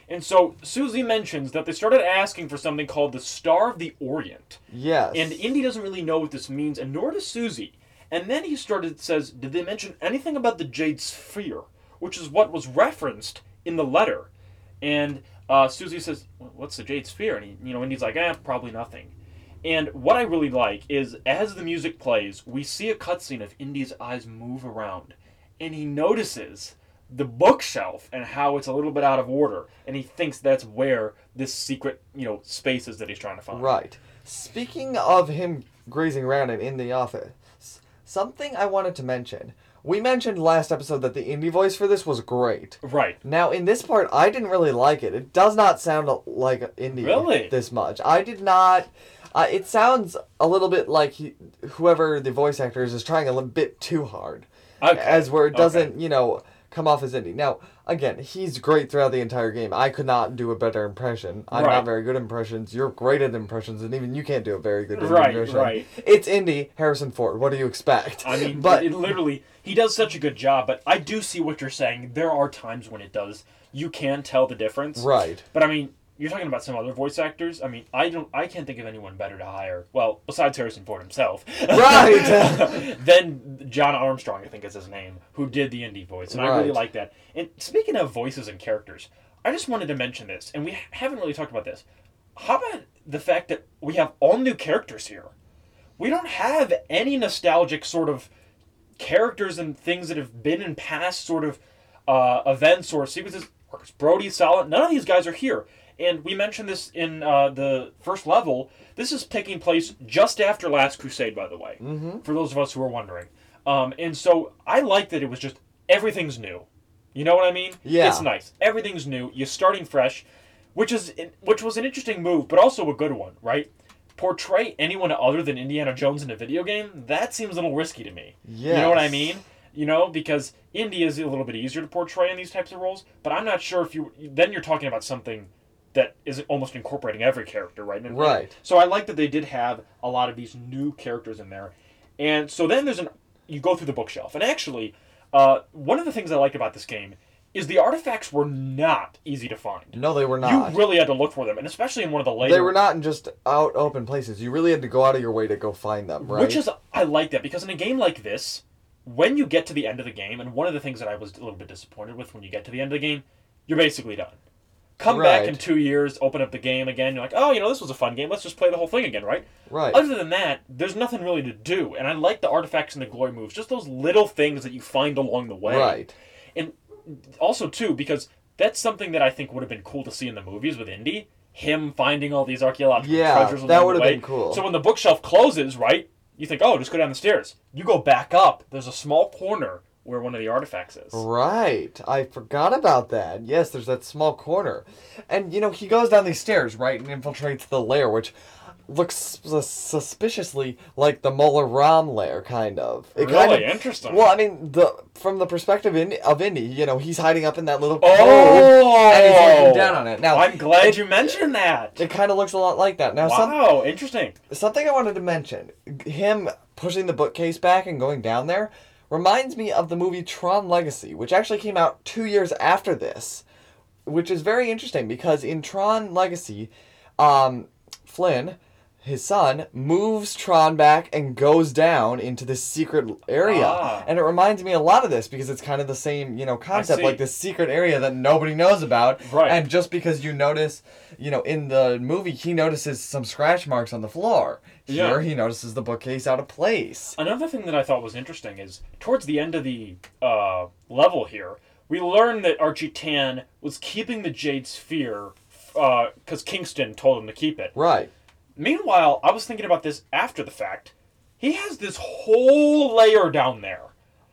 And so Susie mentions that they started asking for something called the Star of the Orient. yes. And Indy doesn't really know what this means, and nor does Susie. And then he started says, "Did they mention anything about the Jade Sphere, which is what was referenced in the letter?" And uh, Susie says, "What's the Jade Sphere?" And he, you know, Indy's like, "Eh, probably nothing." And what I really like is as the music plays, we see a cutscene of Indy's eyes move around, and he notices the bookshelf and how it's a little bit out of order, and he thinks that's where this secret, you know, space is that he's trying to find. Right. Speaking of him grazing around and in the office, something I wanted to mention. We mentioned last episode that the Indy voice for this was great. Right. Now, in this part, I didn't really like it. It does not sound like Indy Really? this much. I did not. Uh, it sounds a little bit like he, whoever the voice actor is is trying a little bit too hard, Okay. as where it doesn't, you know, come off as Indy. Now, again, he's great throughout the entire game. I could not do a better impression. I'm Right. not very good at impressions. You're great at impressions, and even you can't do a very good Right, impression. right. It's Indy Harrison Ford. What do you expect? I mean, but but it literally, he does such a good job. But I do see what you're saying. There are times when it does. You can tell the difference. right. But I mean, you're talking about some other voice actors. I mean, I don't, I can't think of anyone better to hire. Well, besides Harrison Ford himself, Right. then John Armstrong, I think is his name, who did the Indy voice, and I really like that. And speaking of voices and characters, I just wanted to mention this, and we haven't really talked about this. How about the fact that we have all new characters here? We don't have any nostalgic sort of characters and things that have been in past sort of uh, events or sequences. Marcus Brody, Sallah, none of these guys are here. And we mentioned this in uh, the first level. This is taking place just after Last Crusade, by the way, mm-hmm. for those of us who are wondering. Um, and so I like that it was just everything's new. You know what I mean? Yeah. It's nice. Everything's new. You're starting fresh, which is which was an interesting move, but also a good one, right? Portray anyone other than Indiana Jones in a video game? That seems a little risky to me. Yeah. You know what I mean? You know, because Indy is a little bit easier to portray in these types of roles, but I'm not sure if you then you're talking about something that is almost incorporating every character, right? And- Right. So I like that they did have a lot of these new characters in there, and so then there's an you go through the bookshelf, and actually, uh, one of the things I like about this game is the artifacts were not easy to find. No, they were not. You really had to look for them, and especially in one of the later. They were not in just out open places. You really had to go out of your way to go find them, right? Which is I like that because in a game like this, when you get to the end of the game, and one of the things that I was a little bit disappointed with when you get to the end of the game, you're basically done. Come back in two years, open up the game again. You're like, oh, you know, this was a fun game. Let's just play the whole thing again, right? right. Other than that, there's nothing really to do. And I like the artifacts and the glory moves, just those little things that you find along the way. Right. And also too, because that's something that I think would have been cool to see in the movies with Indy. Him finding all these archaeological Yeah, treasures that would have been cool. So when the bookshelf closes, right, you think, oh, just go down the stairs. You go back up. There's a small corner where one of the artifacts is. Right. I forgot about that. Yes, there's that small corner. And, you know, he goes down these stairs, right, and infiltrates the lair, which looks sus- suspiciously like the Mola Ram lair, kind of. It kind Really of, interesting. Well, I mean, the from the perspective in, of Indy, you know, he's hiding up in that little Oh, and he's looking oh! down on it. Now, I'm glad it, you mentioned that. It kind of looks a lot like that. Now, some, Wow, interesting. Something I wanted to mention him pushing the bookcase back and going down there reminds me of the movie Tron Legacy, which actually came out two years after this, which is very interesting because in Tron Legacy, um, Flynn, his son, moves Tron back and goes down into this secret area. Ah. And it reminds me a lot of this because it's kind of the same, you know, concept, like this secret area that nobody knows about. Right. And just because you notice, you know, in the movie, he notices some scratch marks on the floor. Yeah. Here, he notices the bookcase out of place. Another thing that I thought was interesting is towards the end of the uh, level here, we learn that Archie Tan was keeping the Jade Sphere because Kingston told him to keep it. Right. Meanwhile, I was thinking about this after the fact. He has this whole layer down there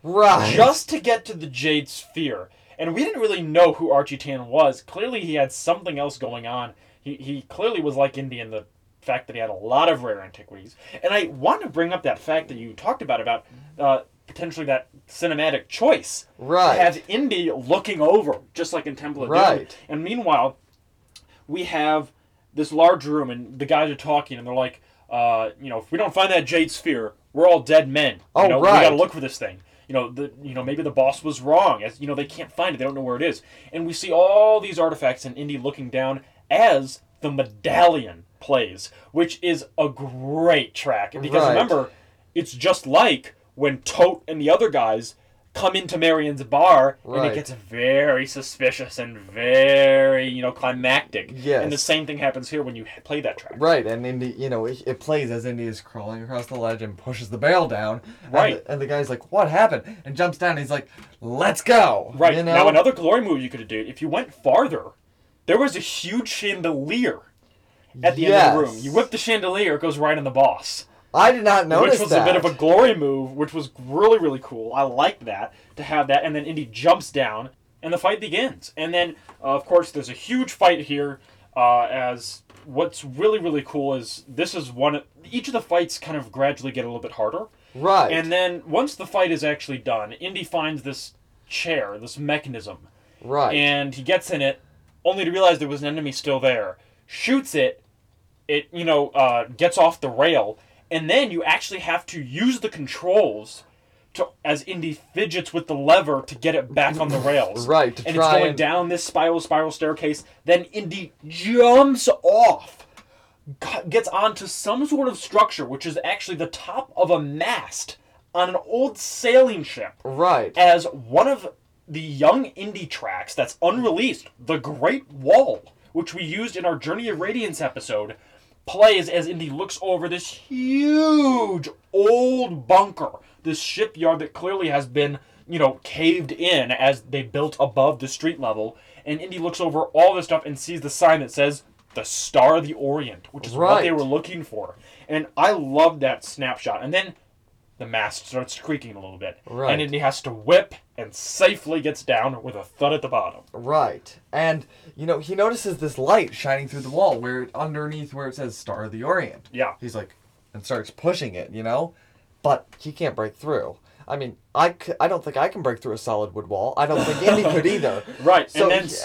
Right. just to get to the Jade Sphere. And we didn't really know who Archie Tan was. Clearly, he had something else going on. He, he clearly was like Indy in the fact that he had a lot of rare antiquities. And I want to bring up that fact that you talked about, about uh, potentially that cinematic choice. Right. To have Indy looking over, just like in Temple of Doom. Right. And meanwhile, we have this large room, and the guys are talking, and they're like, uh, you know, if we don't find that jade sphere, we're all dead men. You Oh, know, We gotta look for this thing. You know, the you know maybe the boss was wrong. As you know, they can't find it. They don't know where it is. And we see all these artifacts, and Indy looking down as the medallion plays, which is a great track. Because Right. remember, it's just like when Toht and the other guys come into Marion's bar, and it gets very suspicious and very you know climactic. Yes. And the same thing happens here when you play that track. Right, and Indy, you know, it, it plays as Indy is crawling across the ledge and pushes the barrel down. and Right. the- And the, guy's like, "What happened?" And jumps down. And he's like, "Let's go!" Right. You know? Now, another glory move you could have done, if you went farther, there was a huge chandelier at the end of the room. You whip the chandelier, it goes right on the boss. I did not notice which was that. a bit of a glory move, which was really really cool. I liked that to have that, and then Indy jumps down, and the fight begins. And then, uh, of course, there's a huge fight here. Uh, as what's really really cool is this is one. Each of the fights kind of gradually get a little bit harder, right. and then once the fight is actually done, Indy finds this chair, this mechanism, right. and he gets in it, only to realize there was an enemy still there. Shoots it, it you know uh, gets off the rail, and then you actually have to use the controls to as Indy fidgets with the lever to get it back on the rails. Right, to and it's going and- down this spiral spiral staircase. Then Indy jumps off, gets onto some sort of structure, which is actually the top of a mast on an old sailing ship right. as one of the young Indy tracks that's unreleased, The Great Wall, which we used in our Journey of Radiance episode, plays as Indy looks over this huge old bunker, this shipyard that clearly has been, you know, caved in as they built above the street level. And Indy looks over all this stuff and sees the sign that says the Star of the Orient, which is what they were looking for. And I love that snapshot. And then the mast starts creaking a little bit. Right. And then he has to whip and safely gets down with a thud at the bottom. Right. And, you know, he notices this light shining through the wall where underneath where it says Star of the Orient. Yeah. He's like, and starts pushing it, you know? But he can't break through. I mean, I, c- I don't think I can break through a solid wood wall. I don't think Indy could either. Right, So, and then he-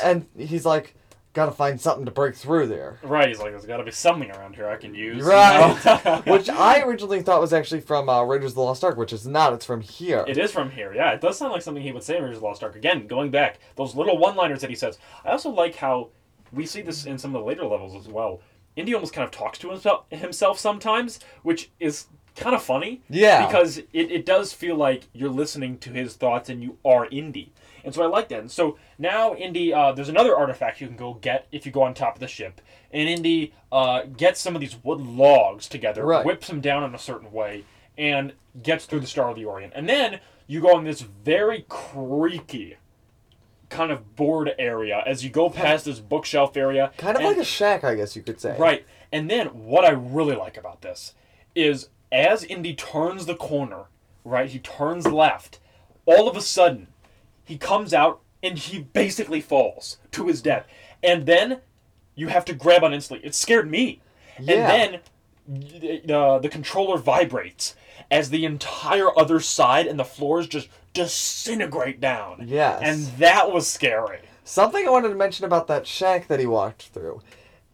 and he's like, gotta find something to break through there. Right, he's like, there's got to be something around here I can use. you Right. know? which I originally thought was actually from uh, Raiders of the Lost Ark, which is not. It's from here. It is from here, yeah. It does sound like something he would say in Raiders of the Lost Ark. Again, going back, those little one-liners that he says. I also like how we see this in some of the later levels as well. Indy almost kind of talks to himself, himself sometimes, which is kind of funny. Yeah. Because it, it does feel like you're listening to his thoughts and you are Indy. And so I like that. And so now Indy, uh, there's another artifact you can go get if you go on top of the ship. And Indy uh, gets some of these wood logs together, Right. whips them down in a certain way, and gets through the Star of the Orient. And then you go in this very creaky kind of board area as you go past this bookshelf area. kind of and- like a shack, I guess you could say. Right. And then what I really like about this is as Indy turns the corner, right, he turns left, all of a sudden he comes out and he basically falls to his death. And then you have to grab on instantly. It scared me. Yeah. And then uh, the controller vibrates as the entire other side and the floors just disintegrate down. Yes. And that was scary. Something I wanted to mention about that shack that he walked through.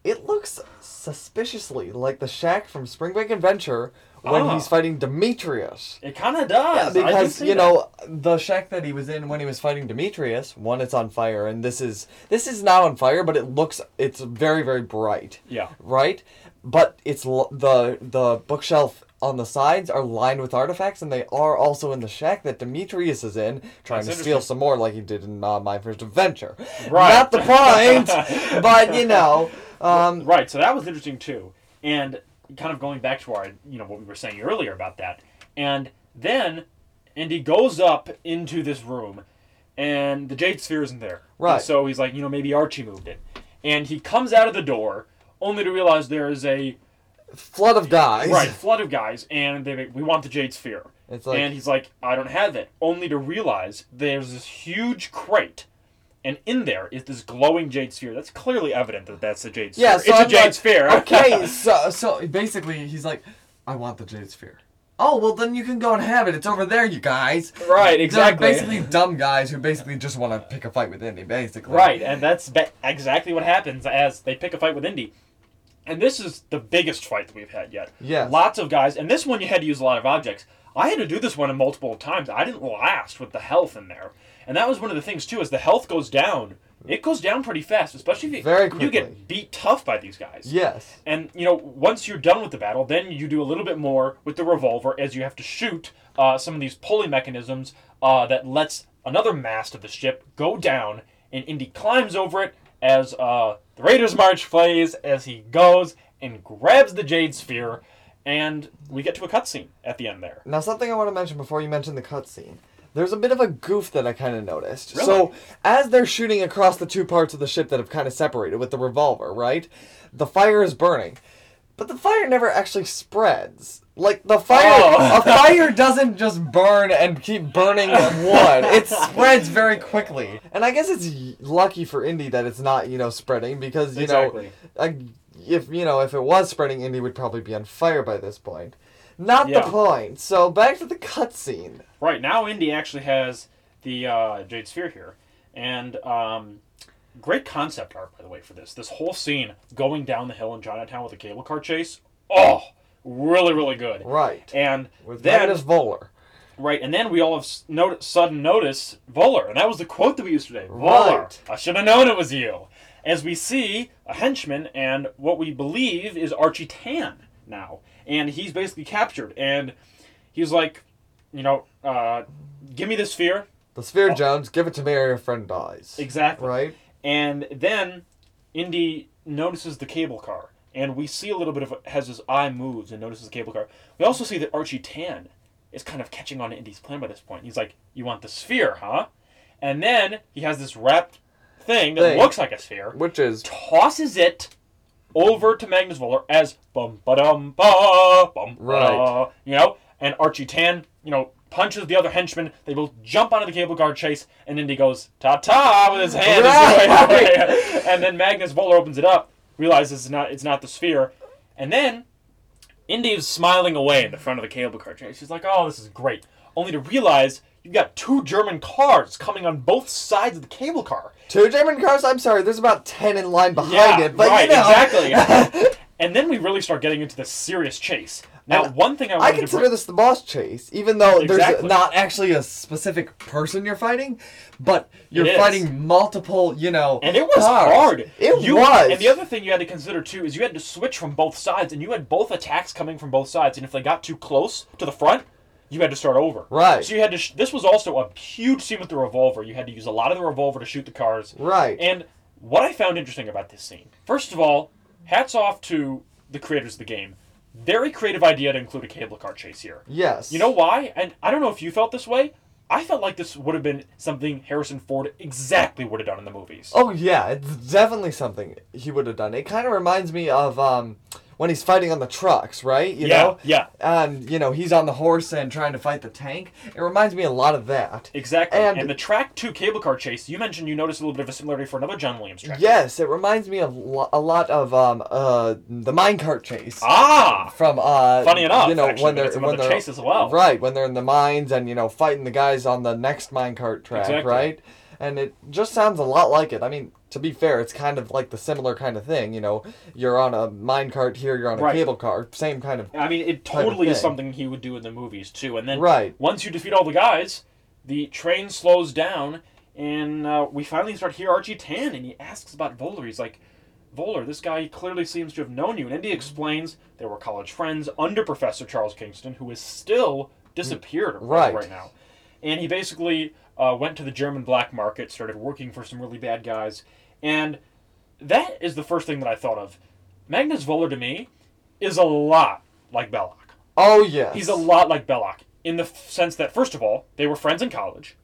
It looks suspiciously like the shack from Spring Break Adventure when Ah. he's fighting Demetrius. It kind of does. Did because you that. know the shack that he was in when he was fighting Demetrius, one it's on fire, and this is this is not on fire, but it looks it's very very bright. Yeah. Right, but it's l- the the bookshelf on the sides are lined with artifacts, and they are also in the shack that Demetrius is in, trying That's to steal some more, like he did in uh, My First Adventure. Right. Not the point, but you know. Um, Right, so that was interesting too. And kind of going back to our, you know, what we were saying earlier about that. And then Indy goes up into this room and the Jade Sphere isn't there. Right. And so he's like, you know, maybe Archie moved it. And he comes out of the door only to realize there is a flood of guys. right flood of guys and they we want the Jade Sphere. It's like- and he's like, I don't have it. Only to realize there's this huge crate. And in there is this glowing jade sphere. That's clearly evident that that's the jade sphere. Yeah, it's so a I'm jade like, sphere. okay, so so basically he's like, I want the jade sphere. Oh well, then you can go and have it. It's over there, you guys. Right, They're exactly. basically dumb guys who basically just want to pick a fight with Indy, basically. Right, and that's ba- exactly what happens as they pick a fight with Indy. And this is the biggest fight that we've had yet. Yeah. Lots of guys, and this one you had to use a lot of objects. I had to do this one multiple times. I didn't last with the health in there. And that was one of the things, too, as the health goes down, it goes down pretty fast, especially if you, Very you get beat tough by these guys. Yes. And you know, once you're done with the battle, then you do a little bit more with the revolver as you have to shoot uh, some of these pulley mechanisms uh, that lets another mast of the ship go down, and Indy climbs over it as uh, the Raiders March plays as he goes and grabs the Jade Sphere, and we get to a cutscene at the end there. Now, something I want to mention before you mention the cutscene. There's a bit of a goof that I kind of noticed. Really? So, as they're shooting across the two parts of the ship that have kind of separated with the revolver, right? The fire is burning. But the fire never actually spreads. Like the fire, Oh. a fire doesn't just burn and keep burning wood. It spreads very quickly. And I guess it's lucky for Indy that it's not, you know, spreading because you Exactly. know, if you know, if it was spreading, Indy would probably be on fire by this point. Not Yeah. the point. So back to the cutscene. Right now, Indy actually has the uh, Jade Sphere here, and um, great concept art by the way for this. This whole scene going down the hill in Chinatown with a cable car chase. Oh, really, really good. Right. And With then Magnus Voller. right, and then we all have note, sudden notice Voller, and that was the quote that we used today. Voller, Right. I should have known it was you. As we see a henchman and what we believe is Archie Tan now, and he's basically captured, and he's like, you know, uh, give me the sphere. The Sphere Jones, give it to me or your friend dies. Exactly. Right? And then Indy notices the cable car, and we see a little bit of as his eye moves and notices the cable car. We also see that Archie Tan is kind of catching on to Indy's plan by this point. He's like, "You want the sphere, huh?" And then he has this wrapped thing that Thing. looks like a sphere, Which is tosses it over to Magnus Voller as bum ba dum ba bum Right. you know, and Archie Tan, you know, punches the other henchman. They both jump onto the cable car chase, and Indy goes ta ta with his hand, Right. and then Magnus Voller opens it up, realizes it's not it's not the sphere, and then Indy is smiling away in the front of the cable car chase. She's like, "Oh, this is great," only to realize. You've got two German cars coming on both sides of the cable car. two German cars. I'm sorry, there's about ten in line behind Yeah, it, but right, you know. exactly. And then we really start getting into the serious chase. Now, And one thing I I consider bring, this the boss chase, even though there's not actually a specific person you're fighting, but you're fighting multiple, you know. and it was cars. hard. It You- was. And the other thing you had to consider too is you had to switch from both sides, and you had both attacks coming from both sides. And if they got too close to the front, you had to start over. Right. So you had to. Sh- this was also a huge scene with the revolver. You had to use a lot of the revolver to shoot the cars. Right. And what I found interesting about this scene, first of all, hats off to the creators of the game. Very creative idea to include a cable car chase here. yes. You know why? And I don't know if you felt this way. I felt like this would have been something Harrison Ford exactly would have done in the movies. Oh yeah, it's definitely something he would have done. It kind of reminds me of um when he's fighting on the trucks, right? You yeah, know. yeah, And you know he's on the horse and trying to fight the tank. It reminds me a lot of that. exactly. And- And, the track two cable car chase, you mentioned you noticed a little bit of a similarity for another John Williams track. Yes, it reminds me of lo- a lot of um uh the minecart chase. Ah, from uh Funny enough, you know actually, when they're when they're chase as well. right when they're in the mines and you know fighting the guys on the next minecart track Exactly. right and it just sounds a lot like it i mean to be fair it's kind of like the similar kind of thing you know you're on a minecart here you're on a Right. cable car same kind of I mean, it totally is something he would do in the movies too. And then Right. once you defeat all the guys, the train slows down, and uh, we finally start to hear Archie Tan, and he asks about Voller. He's like, Voller, this guy clearly seems to have known you. And Indy explains they were college friends under Professor Charles Kingston, who is still disappeared Right. right now. And he basically uh, went to the German black market, started working for some really bad guys, and that is the first thing that I thought of. Magnus Voller to me is a lot like Belloq. oh yes He's a lot like Belloq in the f- sense that, first of all, they were friends in college.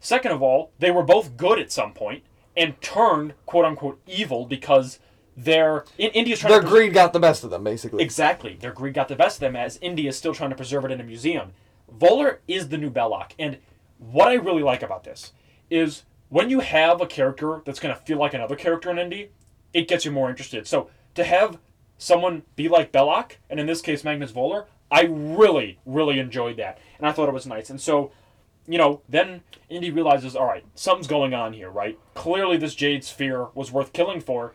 Second of all, they were both good at some point and turned quote unquote evil because their in Indy's trying their to greed got the best of them basically Exactly. Their greed got the best of them as Indy is still trying to preserve it in a museum. Voller is the new Belloq. And what I really like about this is when you have a character that's going to feel like another character in Indy, it gets you more interested. So to have someone be like Belloq, and in this case Magnus Voller, I really, really enjoyed that. And I thought it was nice. And so, you know, then Indy realizes, all right, something's going on here, right? Clearly this Jade Sphere was worth killing for.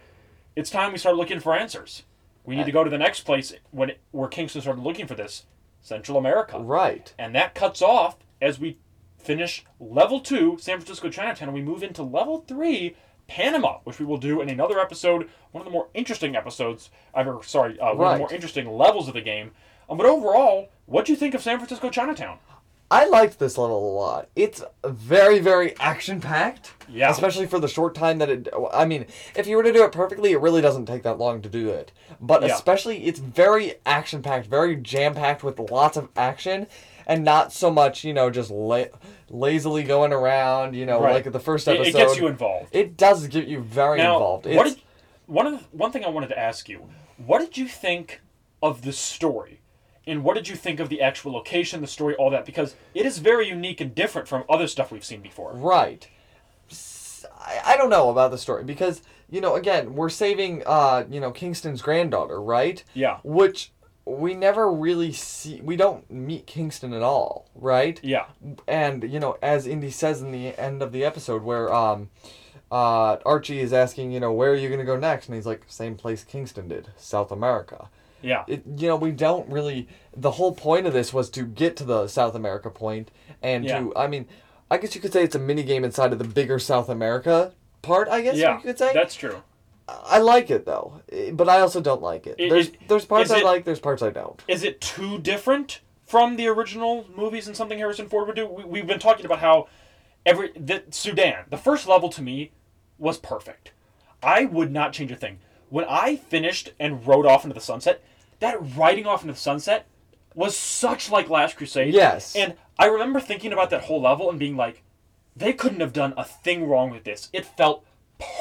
It's time we start looking for answers. We need to go to the next place when it, where Kingston started looking for this, Central America. right And that cuts off as we finish level two, San Francisco Chinatown, and we move into level three, Panama, which we will do in another episode, one of the more interesting episodes, ever, sorry, uh, one of the more interesting levels of the game. Um, but overall, what do you think of San Francisco Chinatown? I liked this level a lot. It's very, very action packed. Yeah. Especially for the short time that it. I mean, if you were to do it perfectly, it really doesn't take that long to do it. But Yeah. especially, it's very action packed, very jam packed with lots of action, and not so much, you know, just la- lazily going around. You know, Right. like the first episode. it gets you involved. It does get you very Now, involved. what did, one of the, one thing I wanted to ask you: What did you think of the story? and what did you think of the actual location, the story, all that? Because it is very unique and different from other stuff we've seen before. Right. I don't know about the story because you know again we're saving uh you know Kingston's granddaughter right Yeah. which we never really see we don't meet Kingston at all right Yeah. and you know as Indy says in the end of the episode where um uh Archie is asking you know where are you gonna go next and he's like same place Kingston did South America Yeah. it, you know we don't really the whole point of this was to get to the south america point and Yeah. to i mean i guess you could say it's a mini game inside of the bigger south america part i guess yeah. you could say That's true. I like it though but i also don't like it It- there's it- there's parts i it- like there's parts i don't Is it too different from the original movies and something Harrison Ford would do? We, we've been talking about how every the Sudan, the first level to me was perfect. I would not change a thing. When I finished and rode off into the sunset, that riding off into the sunset was such like Last Crusade. Yes. And I remember thinking about that whole level and being like, they couldn't have done a thing wrong with this. It felt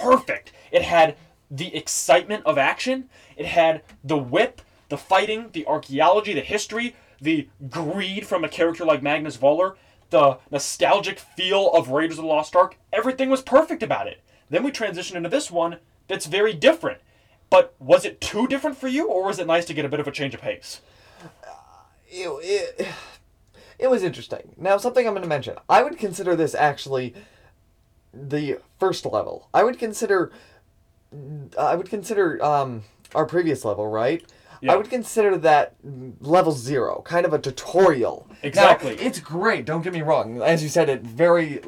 perfect. It had the excitement of action. It had the whip, the fighting, the archaeology, the history, the greed from a character like Magnus Voller, the nostalgic feel of Raiders of the Lost Ark. Everything was perfect about it. Then we transition into this one that's very different. But was it too different for you, or was it nice to get a bit of a change of pace? Uh, it, it, it was interesting now something i'm going to mention i would consider this actually the first level i would consider i would consider um our previous level right Yeah. I would consider that level zero, kind of a tutorial. Now, Exactly. it's great. Don't get me wrong. As you said, it very,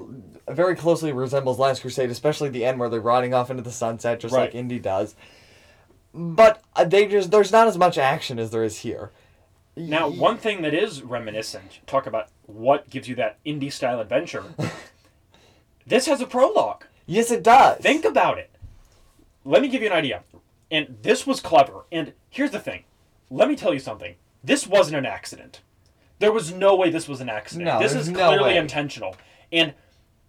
very closely resembles Last Crusade, especially the end where they're riding off into the sunset, just Right. like Indy does. But they just there's not as much action as there is here. Now, one thing that is reminiscent, talk about what gives you that Indy style adventure. this has a prologue. Yes, it does. Think about it. Let me give you an idea. And this was clever. And here's the thing. Let me tell you something. This wasn't an accident. There was no way this was an accident. No, this is no clearly way. intentional. And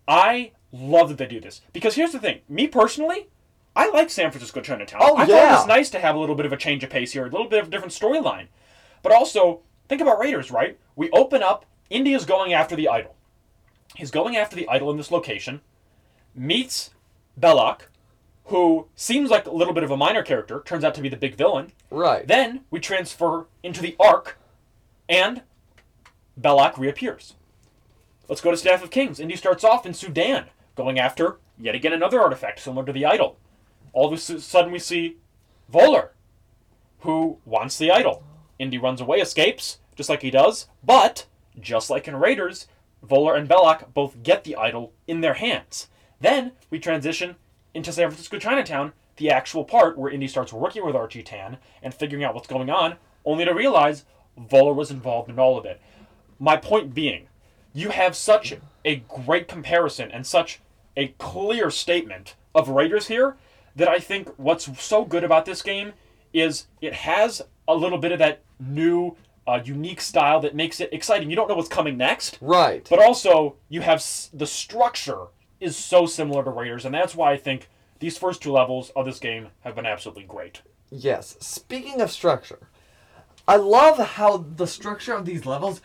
I love that they do this. Because here's the thing. Me personally, I like San Francisco Chinatown. Oh, I thought yeah. it was nice to have a little bit of a change of pace here, a little bit of a different storyline. But also, think about Raiders, right? We open up, Indy's going after the idol. He's going after the idol in this location, meets Belloq, who seems like a little bit of a minor character, turns out to be the big villain. Right. Then we transfer into the Ark, and Belloq reappears. Let's go to Staff of Kings. Indy starts off in Sudan, going after yet again another artifact similar to the idol. All of a sudden, we see Voller, who wants the idol. Indy runs away, escapes, just like he does, but just like in Raiders, Voller and Belloq both get the idol in their hands. Then we transition into San Francisco Chinatown, the actual part where Indy starts working with Archie Tan and figuring out what's going on, only to realize Voller was involved in all of it. My point being, you have such a great comparison and such a clear statement of Raiders here that I think what's so good about this game is it has a little bit of that new, uh, unique style that makes it exciting. You don't know what's coming next, Right. but also you have s- the structure is so similar to Raiders, and that's why I think these first two levels of this game have been absolutely great. Yes. Speaking of structure, I love how the structure of these levels,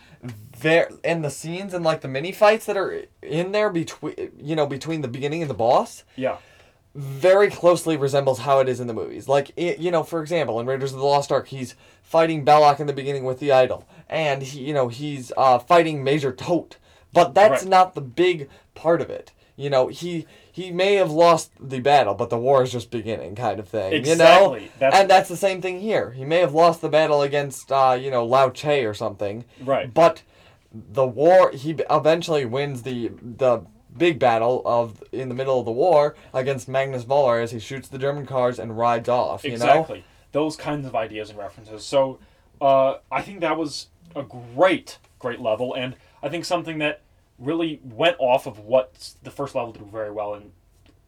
there and the scenes and like the mini fights that are in there between, you know, between the beginning and the boss, Yeah, very closely resembles how it is in the movies. Like, it, you know, for example, in Raiders of the Lost Ark, he's fighting Belloq in the beginning with the idol, and he, you know, he's uh, fighting Major Toht, but that's Right. not the big part of it. You know, he he may have lost the battle, but the war is just beginning, kind of thing. You know, Exactly. That's- and that's the same thing here. He may have lost the battle against, uh, you know, Lao Che or something, right. but the war he eventually wins the the big battle of in the middle of the war against Magnus Voller as he shoots the German cars and rides off. You know, exactly those kinds of ideas and references so uh, i think that was a great great level and i think something that really went off of what the first level did very well and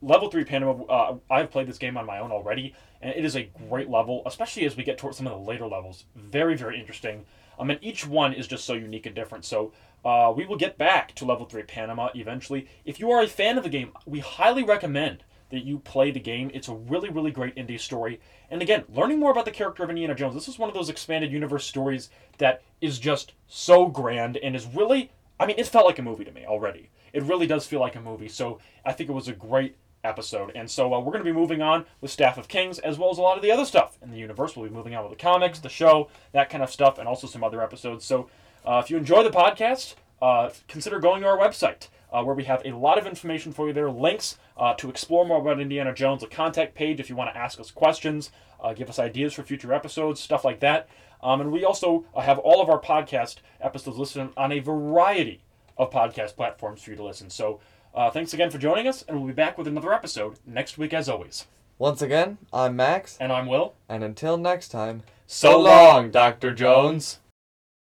level 3 panama uh, i've played this game on my own already and it is a great level especially as we get towards some of the later levels very very interesting i mean each one is just so unique and different so uh, we will get back to level 3 panama eventually if you are a fan of the game we highly recommend that you play the game. It's a really, really great Indy story. And again, learning more about the character of Indiana Jones. This is one of those expanded universe stories that is just so grand and is really, I mean, it felt like a movie to me already. It really does feel like a movie. So I think it was a great episode. And so uh, we're going to be moving on with Staff of Kings, as well as a lot of the other stuff in the universe. We'll be moving on with the comics, the show, that kind of stuff, and also some other episodes. So uh, if you enjoy the podcast, uh, consider going to our website. Uh, where we have a lot of information for you there, links uh, to explore more about Indiana Jones, a contact page if you want to ask us questions, uh, give us ideas for future episodes, stuff like that. Um, and we also have all of our podcast episodes listed on a variety of podcast platforms for you to listen. So uh, thanks again for joining us, and we'll be back with another episode next week as always. Once again, I'm Max, And I'm Will. and until next time, So long, Dr. Jones.